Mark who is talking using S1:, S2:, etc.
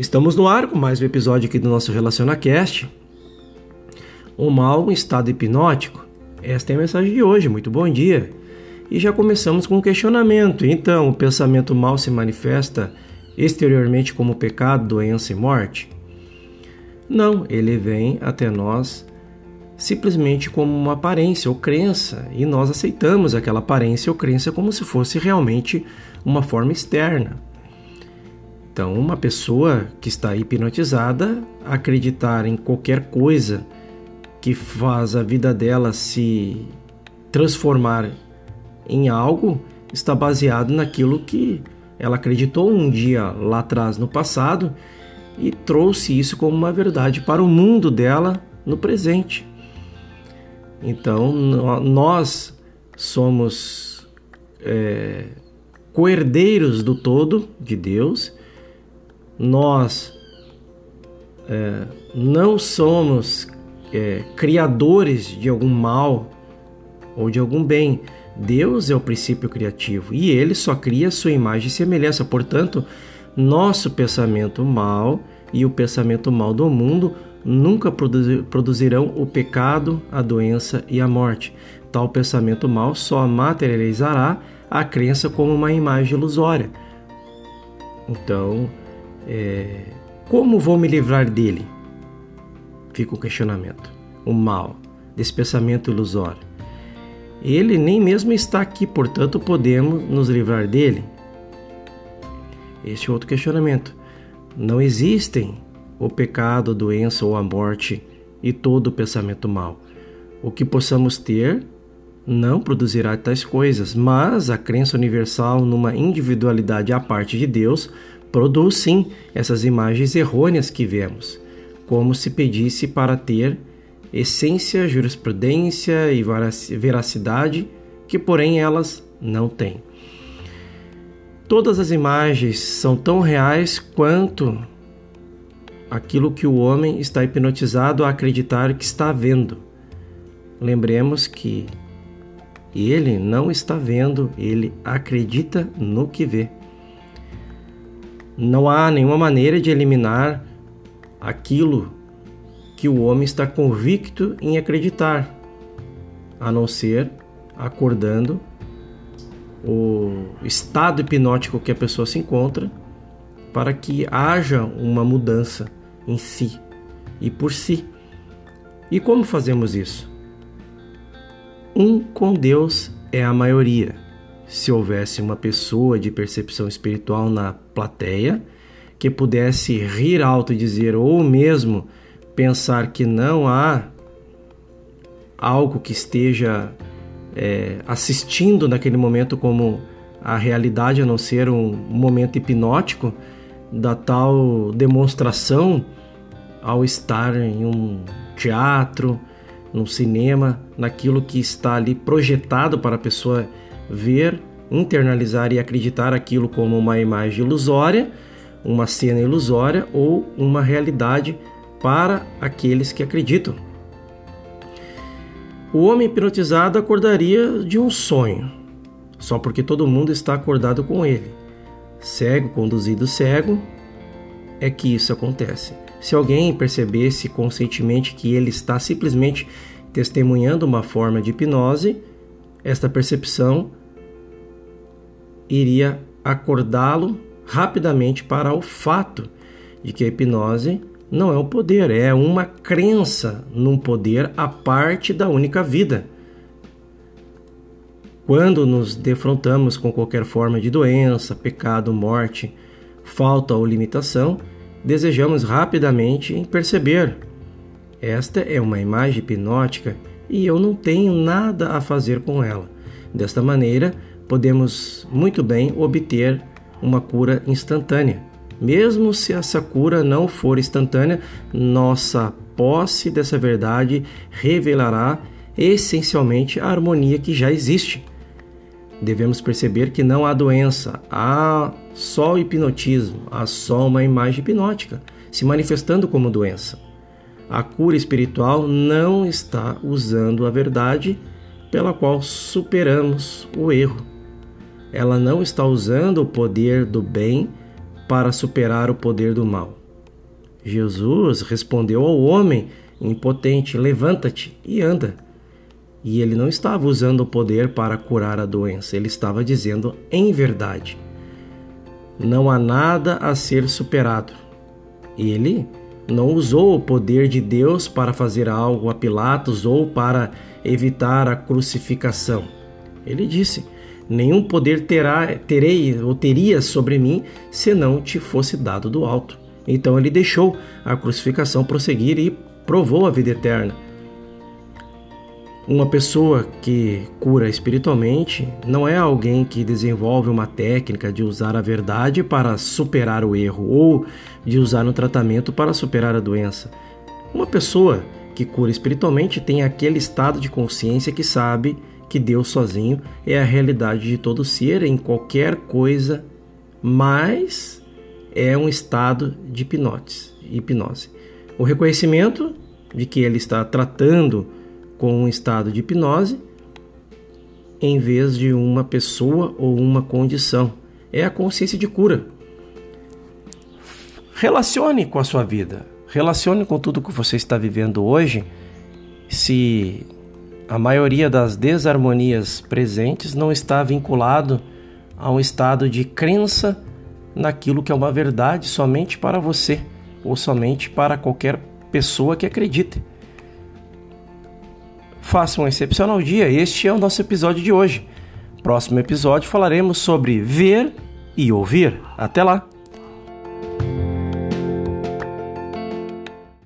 S1: Estamos no ar com mais um episódio aqui do nosso RelacionaCast. O mal em estado hipnótico. Esta é a mensagem de hoje. Muito bom dia. E já começamos com um questionamento. Então, o pensamento mal se manifesta exteriormente como pecado, doença e morte? Não, ele vem até nós simplesmente como uma aparência ou crença, e nós aceitamos aquela aparência ou crença como se fosse realmente uma forma externa. Então, uma pessoa que está hipnotizada acreditar em qualquer coisa que faz a vida dela se transformar em algo está baseado naquilo que ela acreditou um dia lá atrás no passado e trouxe isso como uma verdade para o mundo dela no presente. Então, nós somos é, coerdeiros do todo de Deus nós é, não somos é, criadores de algum mal ou de algum bem. Deus é o princípio criativo e ele só cria sua imagem e semelhança. Portanto, nosso pensamento mal e o pensamento mal do mundo nunca produzirão o pecado, a doença e a morte. Tal pensamento mal só materializará a crença como uma imagem ilusória. Então, é, como vou me livrar dele? Fica o questionamento. O mal, desse pensamento ilusório. Ele nem mesmo está aqui, portanto, podemos nos livrar dele? Este é outro questionamento. Não existem o pecado, a doença ou a morte e todo o pensamento mal. O que possamos ter não produzirá tais coisas, mas a crença universal numa individualidade à parte de Deus produz sim essas imagens errôneas que vemos, como se pedisse para ter essência, jurisprudência e veracidade, que porém elas não têm. Todas as imagens são tão reais quanto aquilo que o homem está hipnotizado a acreditar que está vendo. Lembremos que ele não está vendo, ele acredita no que vê. Não há nenhuma maneira de eliminar aquilo que o homem está convicto em acreditar, a não ser acordando o estado hipnótico que a pessoa se encontra para que haja uma mudança em si e por si. E como fazemos isso? Um com Deus é a maioria se houvesse uma pessoa de percepção espiritual na plateia que pudesse rir alto e dizer, ou mesmo pensar que não há algo que esteja é, assistindo naquele momento como a realidade, a não ser um momento hipnótico da tal demonstração ao estar em um teatro, num cinema, naquilo que está ali projetado para a pessoa ver, internalizar e acreditar aquilo como uma imagem ilusória, uma cena ilusória ou uma realidade para aqueles que acreditam. O homem hipnotizado acordaria de um sonho, só porque todo mundo está acordado com ele. Cego conduzido cego, é que isso acontece. Se alguém percebesse conscientemente que ele está simplesmente testemunhando uma forma de hipnose, esta percepção iria acordá-lo rapidamente para o fato de que a hipnose não é um poder, é uma crença num poder à parte da única vida. Quando nos defrontamos com qualquer forma de doença, pecado, morte, falta ou limitação, desejamos rapidamente perceber. Esta é uma imagem hipnótica e eu não tenho nada a fazer com ela. Desta maneira, podemos muito bem obter uma cura instantânea. Mesmo se essa cura não for instantânea, nossa posse dessa verdade revelará essencialmente a harmonia que já existe. Devemos perceber que não há doença, há só hipnotismo, há só uma imagem hipnótica se manifestando como doença. A cura espiritual não está usando a verdade pela qual superamos o erro ela não está usando o poder do bem para superar o poder do mal. Jesus respondeu ao homem impotente: Levanta-te e anda. E ele não estava usando o poder para curar a doença, ele estava dizendo em verdade: Não há nada a ser superado. Ele não usou o poder de Deus para fazer algo a Pilatos ou para evitar a crucificação. Ele disse: Nenhum poder terá, terei ou teria sobre mim se não te fosse dado do alto. Então ele deixou a crucificação prosseguir e provou a vida eterna. Uma pessoa que cura espiritualmente não é alguém que desenvolve uma técnica de usar a verdade para superar o erro ou de usar um tratamento para superar a doença. Uma pessoa que cura espiritualmente tem aquele estado de consciência que sabe que Deus sozinho é a realidade de todo ser em qualquer coisa, mas é um estado de hipnose. O reconhecimento de que ele está tratando com um estado de hipnose em vez de uma pessoa ou uma condição. É a consciência de cura. Relacione com a sua vida, relacione com tudo que você está vivendo hoje. Se a maioria das desarmonias presentes não está vinculado a um estado de crença naquilo que é uma verdade somente para você ou somente para qualquer pessoa que acredite. Faça um excepcional dia. Este é o nosso episódio de hoje. Próximo episódio falaremos sobre ver e ouvir. Até lá!